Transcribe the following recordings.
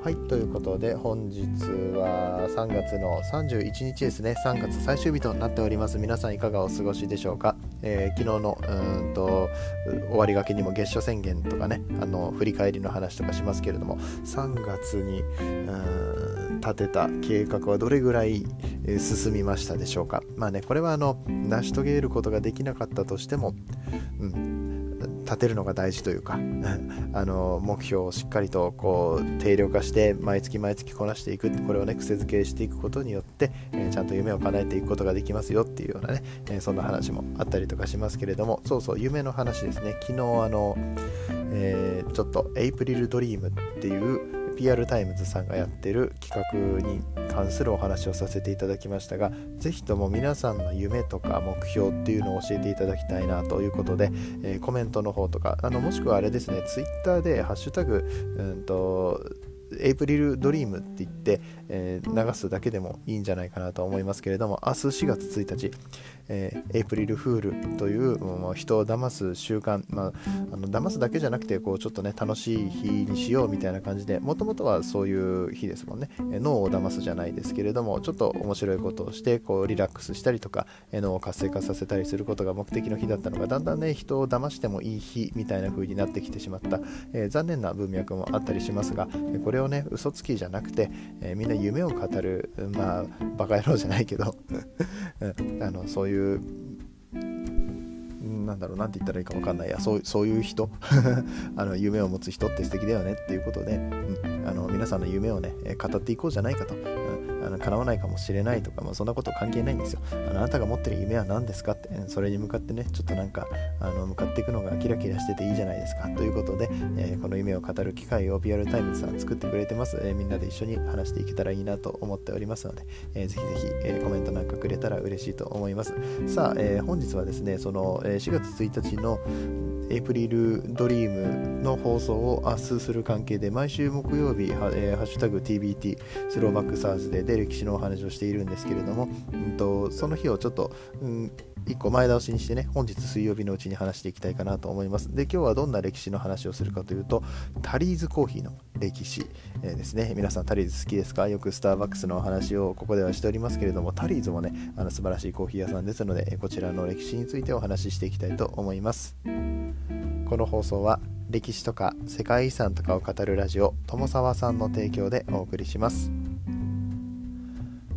はいということで本日は3月の31日ですね。3月最終日となっております。皆さんいかがお過ごしでしょうか、えー、昨日のうんと終わりがけにも月初宣言とかねあの振り返りの話とかしますけれども3月にうん立てた計画はどれぐらい進みましたでしょうか？まあねこれはあの成し遂げることができなかったとしても、うん、立てるのが大事というかあの目標をしっかりとこう定量化して毎月毎月こなしていくこれをね癖づけしていくことによって、えー、ちゃんと夢を叶えていくことができますよっていうようなね、えー、そんな話もあったりとかしますけれどもそうそう夢の話ですね。昨日あの、えー、ちょっとエイプリルドリームっていう PR タイムズさんがやってる企画に関するお話をさせていただきましたが是非とも皆さんの夢とか目標っていうのを教えていただきたいなということで、えー、コメントの方とかあのもしくはあれですね Twitter で「ハッシュタグうんとエイプリルドリームって言って、えー、流すだけでもいいんじゃないかなと思いますけれども明日4月1日、えー、エイプリルフールというもう人を騙す習慣、まあ、あの騙すだけじゃなくてこうちょっとね楽しい日にしようみたいな感じでもともとはそういう日ですもんね、え脳を騙すじゃないですけれどもちょっと面白いことをしてこうリラックスしたりとか、え脳を活性化させたりすることが目的の日だったのがだんだんね人を騙してもいい日みたいな風になってきてしまった、えー、残念な文脈もあったりしますがこれれをね嘘つきじゃなくて、えー、みんな夢を語るまあバカ野郎じゃないけど あのそういうなんだろう、なんて言ったらいいか分かんないや、そうそういう人。あの、夢を持つ人って素敵だよねっていうことで、うん、あの皆さんの夢をね、語っていこうじゃないかと、叶わないかもしれないとか、まあ、そんなこと関係ないんですよあの。あなたが持ってる夢は何ですかって、それに向かってね、ちょっとなんか、あの向かっていくのがキラキラしてていいじゃないですか。ということで、えー、この夢を語る機会を PR タイムズさん作ってくれてます。えー、みんなで一緒に話していけたらいいなと思っておりますので、えー、ぜひぜひ、えー、コメントなんかくれたら嬉しいと思います。さあ、えー、本日はですね、その、えー、4月1日の April Dream の放送を明日する関係で毎週木曜日、えー、ハッシュタグ TBT スローバックサーズでで歴史のお話をしているんですけれども、うんと、その日をちょっと、うん、1個前倒しにしてね、本日水曜日のうちに話していきたいかなと思います。で、今日はどんな歴史の話をするかというと、タリーズコーヒーの歴史、えー、ですね。皆さんタリーズ好きですか？よくスターバックスのお話をここではしておりますけれども、タリーズもね、あの素晴らしいコーヒー屋さんですので、こちらの歴史についてお話ししていきたいと思います。この放送は歴史とか世界遺産とかを語るラジオ友沢さんの提供でお送りします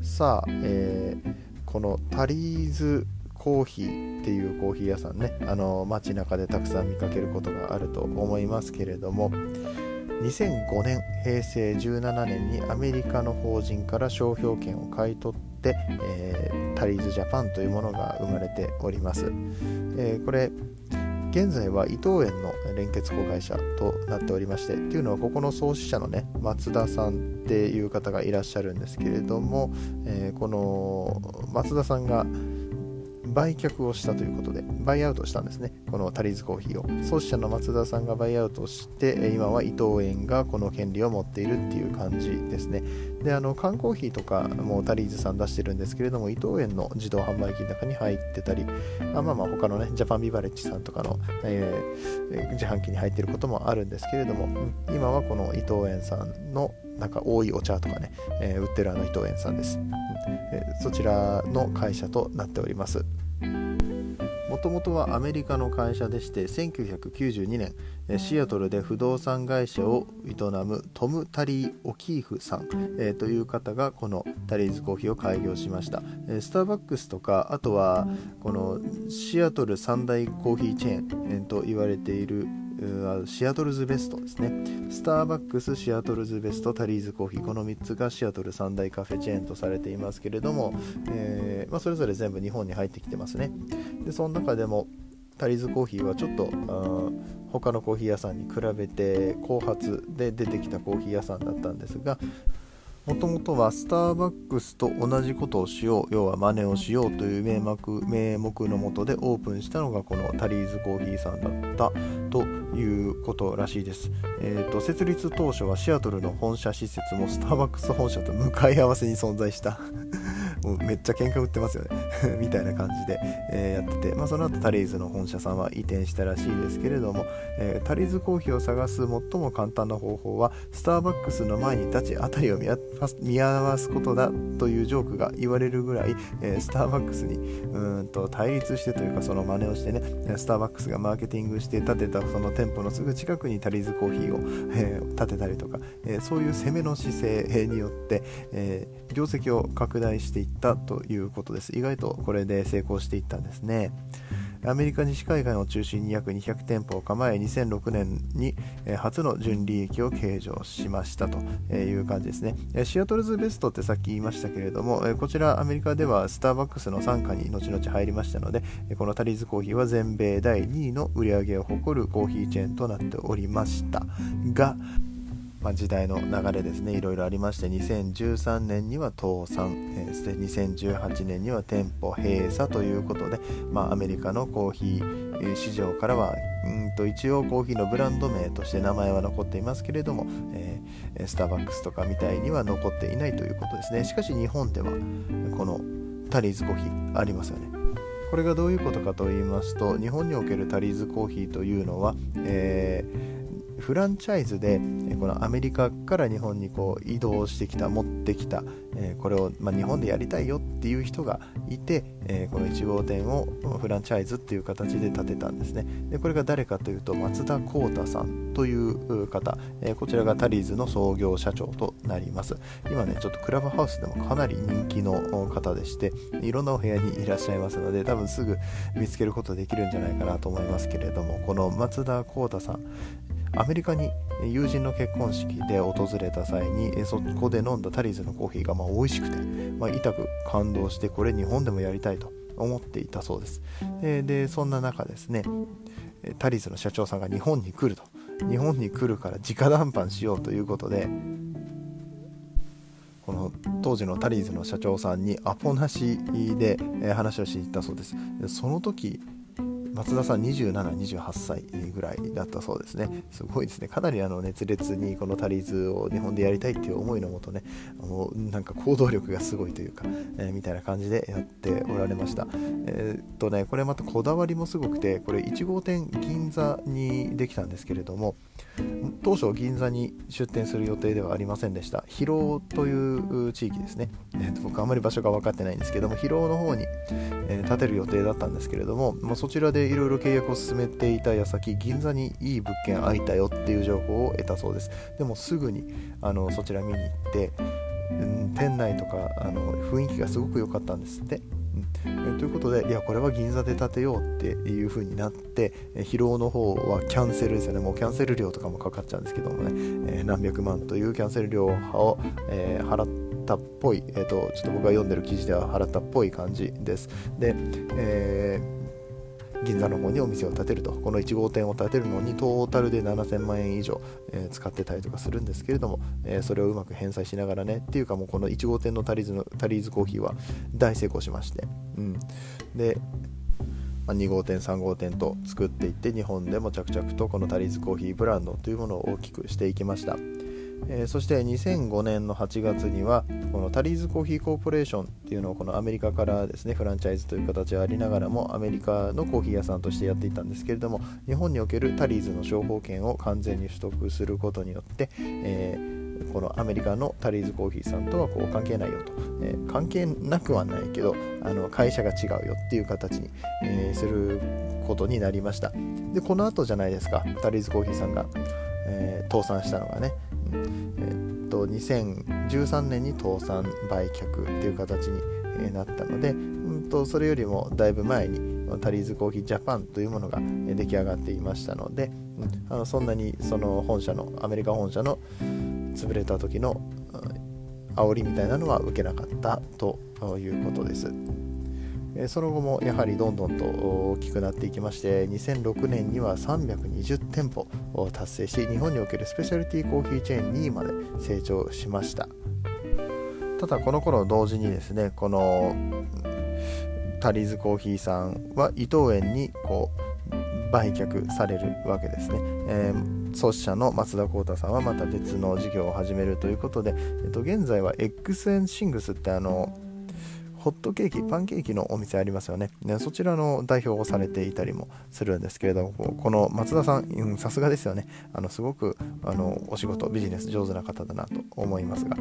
さあ、えー、このタリーズコーヒーっていうコーヒー屋さんねあの街中でたくさん見かけることがあると思いますけれども2005年平成17年にアメリカの法人から商標権を買い取って、えー、タリーズジャパンというものが生まれております、えー、これ現在は伊藤園の連結子会社となっておりましてっていうのはここの創始者のね松田さんっていう方がいらっしゃるんですけれども、えー、この松田さんが売却をしたということで、バイアウトしたんですね、このタリーズコーヒーを。創始者の松田さんがバイアウトして、今は伊藤園がこの権利を持っているっていう感じですね。で、あの缶コーヒーとかもタリーズさん出してるんですけれども、伊藤園の自動販売機の中に入ってたり、あまあまあ他のね、ジャパンビバレッジさんとかの、えー、自販機に入ってることもあるんですけれども、今はこの伊藤園さんのなんか多いお茶とかね、えー、売ってるあの伊藤園さんです、えー、そちらの会社となっております。ともとはアメリカの会社でして1992年シアトルで不動産会社を営むトム・タリー・オキーフさん、えー、という方がこのタリーズコーヒーを開業しました、え、スターバックスとかあとはこのシアトル三大コーヒーチェーン、え、と言われているシアトルズベストですね。スターバックス、シアトルズベスト、タリーズコーヒー、この3つがシアトル3大カフェチェーンとされていますけれども、えー、まあ、それぞれ全部日本に入ってきてますね。で、その中でも、タリーズコーヒーはちょっと他のコーヒー屋さんに比べて後発で出てきたコーヒー屋さんだったんですがもともとはスターバックスと同じことをしよう要は真似をしようという名目名目のもとでオープンしたのがこのタリーズコーヒーさんだったということらしいです、えーと、設立当初はシアトルの本社施設もスターバックス本社と向かい合わせに存在した。もうめっちゃ喧嘩売ってますよね。みたいな感じで、えー、やってて、まあ、その後タリーズの本社さんは移転したらしいですけれども、えー、タリーズコーヒーを探す最も簡単な方法はスターバックスの前に立ち辺りを見合わすことだというジョークが言われるぐらい、えー、スターバックスにうんと対立してというかその真似をしてねスターバックスがマーケティングして建てたその店舗のすぐ近くにタリーズコーヒーを、えー、建てたりとか、えそういう攻めの姿勢によって、え業績を拡大していったということです。意外とこれで成功していったんですね。アメリカ西海岸を中心に約200店舗を構え2006年に初の純利益を計上しましたという感じですね。シアトルズベストってさっき言いましたけれどもこちらアメリカではスターバックスの傘下に後々入りましたのでこのタリーズコーヒーは全米第2位の売り上げを誇るコーヒーチェーンとなっておりましたがまあ、時代の流れですね。いろいろありまして2013年には倒産、えー、2018年には店舗閉鎖ということで、まあ、アメリカのコーヒー市場からはうんと一応コーヒーのブランド名として名前は残っていますけれども、えー、スターバックスとかみたいには残っていないということですね。しかし日本ではこのタリーズコーヒーありますよね。これがどういうことかと言いますと日本におけるタリーズコーヒーというのは、えーフランチャイズでこのアメリカから日本にこう移動してきた持ってきた、えこれを、ま日本でやりたいよっていう人がいて、えこの1号店をフランチャイズっていう形で建てたんですね。でこれが誰かというと松田幸太さんという方、えこちらがタリーズの創業社長となります。今ねちょっとクラブハウスでもかなり人気の方でしていろんなお部屋にいらっしゃいますので多分すぐ見つけることできるんじゃないかなと思いますけれどもこの松田幸太さん。アメリカに友人の結婚式で訪れた際にそこで飲んだタリーズのコーヒーがまあ美味しくて、まあ、痛く感動してこれ日本でもやりたいと思っていたそうです。ででそんな中ですねタリーズの社長さんが日本に来ると。日本に来るから直談判しようということでこの当時のタリーズの社長さんにアポなしで話をしに行ったそうです。その時松田さん27、28歳ぐらいだったそうですね。すごいですね。かなりあの熱烈にこのタリーズを日本でやりたいっていう思いのもとね、もうなんか行動力がすごいというか、えー、みたいな感じでやっておられました。えー、っとね、これまたこだわりもすごくて、これ1号店銀座にできたんですけれども、当初銀座に出店する予定ではありませんでした広尾という地域ですね、えー、と僕あまり場所が分かってないんですけども広尾の方に、えー、建てる予定だったんですけれども、まあ、そちらでいろいろ契約を進めていた矢先銀座にいい物件空いたよっていう情報を得たそうです。でもすぐにあのそちら見に行って、うん、店内とかあの雰囲気がすごく良かったんですって。うん、ということでいやこれは銀座で建てようっていう風になって疲労の方はキャンセルですよね。もうキャンセル料とかもかかっちゃうんですけどもね、えー、何百万というキャンセル料を、えー、払ったっぽい、えーと、ちょっと僕が読んでる記事では払ったっぽい感じです。で、えー銀座の方にお店を建てると。この1号店を建てるのにトータルで7000万円以上、えー、使ってたりとかするんですけれども、えー、それをうまく返済しながらねっていうかもうこの1号店のタリーズのタリーズコーヒーは大成功しまして、うん、で2号店3号店と作っていって日本でも着々とこのタリーズコーヒーブランドというものを大きくしていきました。えー、そして2005年の8月にはこのタリーズコーヒーコーポレーションっていうのをこのアメリカからですねフランチャイズという形はありながらもアメリカのコーヒー屋さんとしてやっていたんですけれども日本におけるタリーズの商法権を完全に取得することによって、えー、このアメリカのタリーズコーヒーさんとはこう関係ないよと、えー、関係なくはないけどあの会社が違うよっていう形に、え、することになりました。でこの後じゃないですかタリーズコーヒーさんが、え倒産したのがね。2013年に倒産売却っていう形になったので、うんと、それよりもだいぶ前にタリーズコーヒージャパンというものが出来上がっていましたので、あのそんなにその本社のアメリカ本社の潰れた時の煽りみたいなのは受けなかったということです。その後もやはりどんどんと大きくなっていきまして2006年には320店舗を達成し日本におけるスペシャリティーコーヒーチェーン2位まで成長しました。ただこの頃同時にですねこのタリーズコーヒーさんは伊藤園にこう売却されるわけですね、えー、創始者の松田幸太さんはまた別の事業を始めるということで、えっと、現在は XN シングスってあのホットケーキ、パンケーキのお店ありますよね。ねそちらの代表をされていたりもするんですけれども、この松田さん、さすがですよね。あのすごくあのお仕事、ビジネス上手な方だなと思いますが、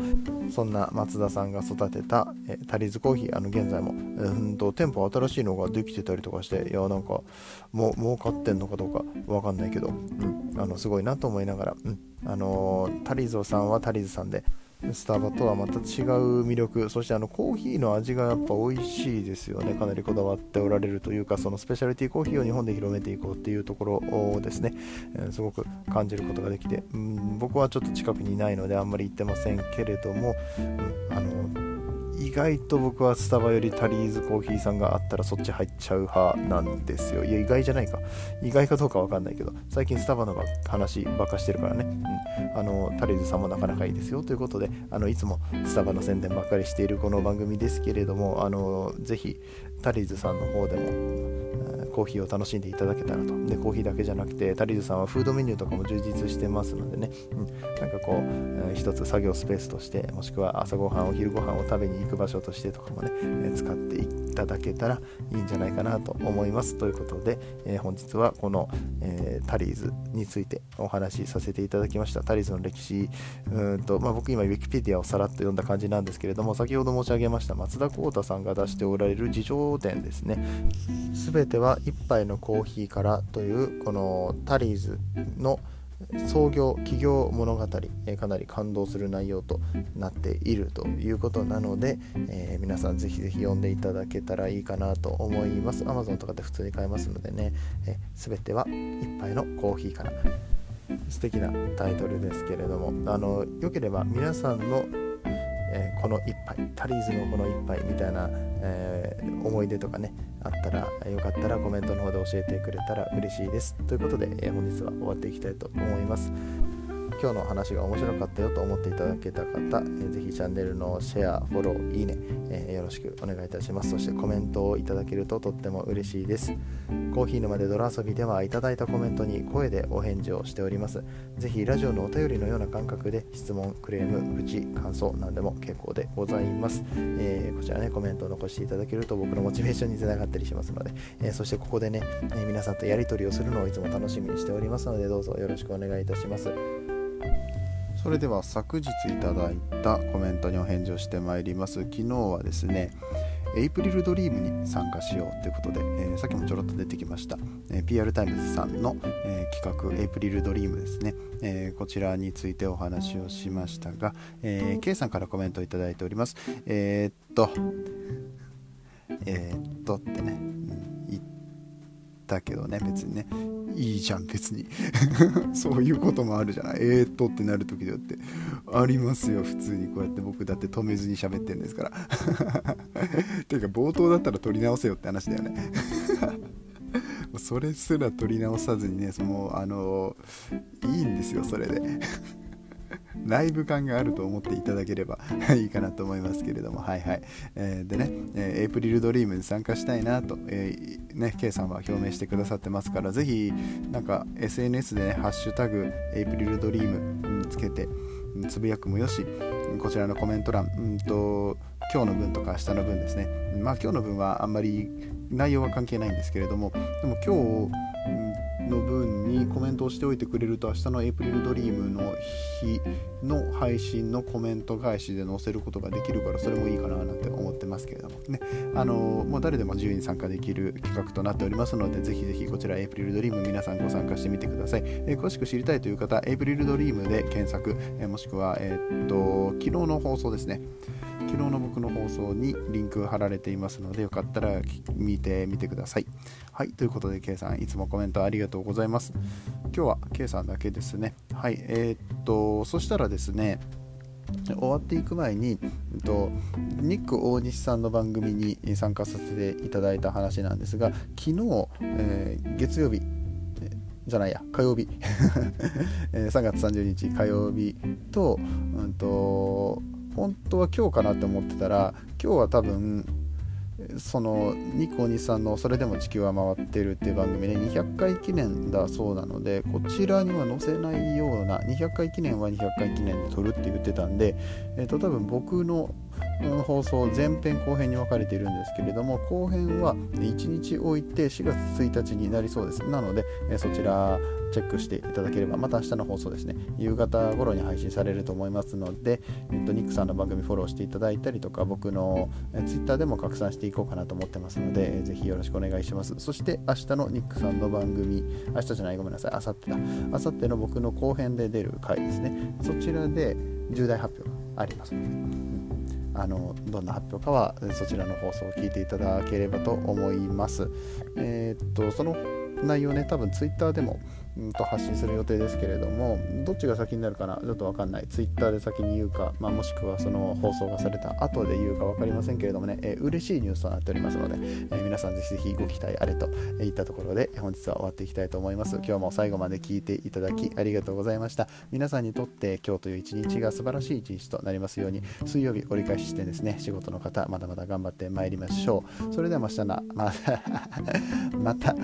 そんな松田さんが育てた、えタリーズコーヒー、あの現在も、うんと店舗新しいのができてたりとかして、いや、なんか、もう儲かってんのかどうかわかんないけど、うん、あのすごいなと思いながら、うん、あのタリーズさんはタリーズさんで、スタバとはまた違う魅力。そしてあのコーヒーの味がやっぱ美味しいですよね。かなりこだわっておられるというかそのスペシャリティコーヒーを日本で広めていこうっていうところをですね、え、すごく感じることができて、うん、僕はちょっと近くにいないのであんまり行ってませんけれども、うん、あの意外と僕はスタバよりタリーズコーヒーさんがあったらそっち入っちゃう派なんですよ。いや、意外じゃないか。意外かどうかわかんないけど、最近スタバのが話ばっかしてるからね。うん、あの、タリーズさんもなかなかいいですよということで、あの、いつもスタバの宣伝ばっかりしているこの番組ですけれども、あの、ぜひ、タリーズさんの方でも、コーヒーを楽しんでいただけたらと。で、コーヒーだけじゃなくて、タリーズさんはフードメニューとかも充実してますのでね、うん、なんかこう、えー、一つ作業スペースとして、もしくは朝ごはん、お昼ご飯を食べに行く場所としてとかもね、えー、使っていただけたらいいんじゃないかなと思います。ということで、えー、本日はこの、えタリーズについてお話しさせていただきました。タリーズの歴史、うんとまあ、僕今、ウィキペディアをさらっと読んだ感じなんですけれども、先ほど申し上げました松田幸太さんが出しておられる自叙伝ですね。すべては一杯のコーヒーからというこのタリーズの創業企業物語、えかなり感動する内容となっているということなので、えー、皆さんぜひぜひ読んでいただけたらいいかなと思います。Amazon とかで普通に買えますのでね、えー、全ては一杯のコーヒーから。素敵なタイトルですけれどもあのよければ皆さんのえー、この一杯タリーズのこの一杯みたいな、えー、思い出とかねあったらよかったらコメントの方で教えてくれたら嬉しいです。ということで、えー、本日は終わっていきたいと思います。今日の話が面白かったよと思っていただけた方、えー、ぜひチャンネルのシェア、フォロー、いいね、えー、よろしくお願いいたします。そしてコメントをいただけるととっても嬉しいです。コーヒー沼で泥遊びではいただいたコメントに声でお返事をしております。ぜひラジオのお便りのような感覚で質問、クレーム、愚痴、感想何でも結構でございます。えー、こちらね、コメントを残していただけると僕のモチベーションにつながったりしますので、えそしてここでね、え皆さんとやり取りをするのをいつも楽しみにしておりますので、どうぞよろしくお願いいたします。それでは昨日いただいたコメントにお返事をしてまいります。昨日はですね April Dream に参加しようということで、えー、さっきもちょろっと出てきました、えー、PR TIMES さんの、えー、企画 April Dream ですね、えこちらについてお話をしましたが、え K さんからコメントをいただいております。えっとえっとってね、うん、言ったけどね別にね。いいじゃん別に。そういうこともあるじゃない。えー、っとってなる時だって。ありますよ普通にこうやって。僕だって止めずに喋ってんですから。ていうか冒頭だったら撮り直せよって話だよね。それすら撮り直さずにねそのあのいいんですよそれで。ライブ感があると思っていただければ いいかなと思いますけれども、はいはい。えー、でね、えー、エイプリルドリームに参加したいなと、えー、ね、K さんは表明してくださってますから、ぜひ、なんか SNS でね、ハッシュタグ、エイプリルドリームつけて、つぶやくもよし、こちらのコメント欄、うんと、今日の分とか明日の分ですね。まあ今日の分はあんまり内容は関係ないんですけれども、でも今日、の分にコメントをしておいてくれると明日のエイプリルドリームの日の配信のコメント返しで載せることができるからそれもいいかななんて思ってますけれどもね。あのもう誰でも自由に参加できる企画となっておりますのでぜひぜひこちらエイプリルドリーム皆さんご参加してみてください、えー、詳しく知りたいという方エイプリルドリームで検索、えー、もしくは、えー、っと昨日の放送ですね。昨日の僕の放送にリンク貼られていますのでよかったら見てみてください。はい、ということで K さんいつもコメントありがとうございます。今日は K さんだけですね。はい、えー、っと、そしたらですね、終わっていく前に、えっと、ニック大西さんの番組に参加させていただいた話なんですが昨日、えー、月曜日じゃないや火曜日 3月30日火曜日と,、うんと本当は今日かなって思ってたら今日は多分そのニコニさんの「それでも地球は回ってる」っていう番組で200回記念だそうなのでこちらには載せないような200回記念は200回記念で撮るって言ってたんで、えー、と多分僕の放送前編後編に分かれているんですけれども後編は1日置いて4月1日になりそうです。なのでえそちらチェックしていただければまた明日の放送ですね夕方頃に配信されると思いますので、えっと、ニックさんの番組フォローしていただいたりとか僕の Twitter でも拡散していこうかなと思ってますのでぜひよろしくお願いします。そして明日のニックさんの番組明日じゃないごめんなさい明後日だ。明後日の僕の後編で出る回ですね。そちらで重大発表があります。のであのどんな発表かはそちらの放送を聞いていただければと思います。えー、っとその内容ね多分ツイッターでもんと発信する予定ですけれどもどっちが先になるかな？ちょっと分かんない。ツイッターで先に言うか、まあ、もしくはその放送がされた後で言うか分かりませんけれどもね、えー、嬉しいニュースとなっておりますので、えー、皆さんぜひぜひご期待あれといったところで本日は終わっていきたいと思います。今日も最後まで聞いていただきありがとうございました。皆さんにとって今日という一日が素晴らしい一日となりますように水曜日折り返ししてですね仕事の方まだまだ頑張ってまいりましょう。それでは明日のまた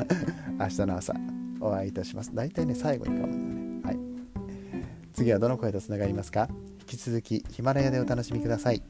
明日の朝。お会いいたします。大体ね、最後に噛むんだよね。はい。次はどの声とつながりますか？引き続きヒマラヤでお楽しみください。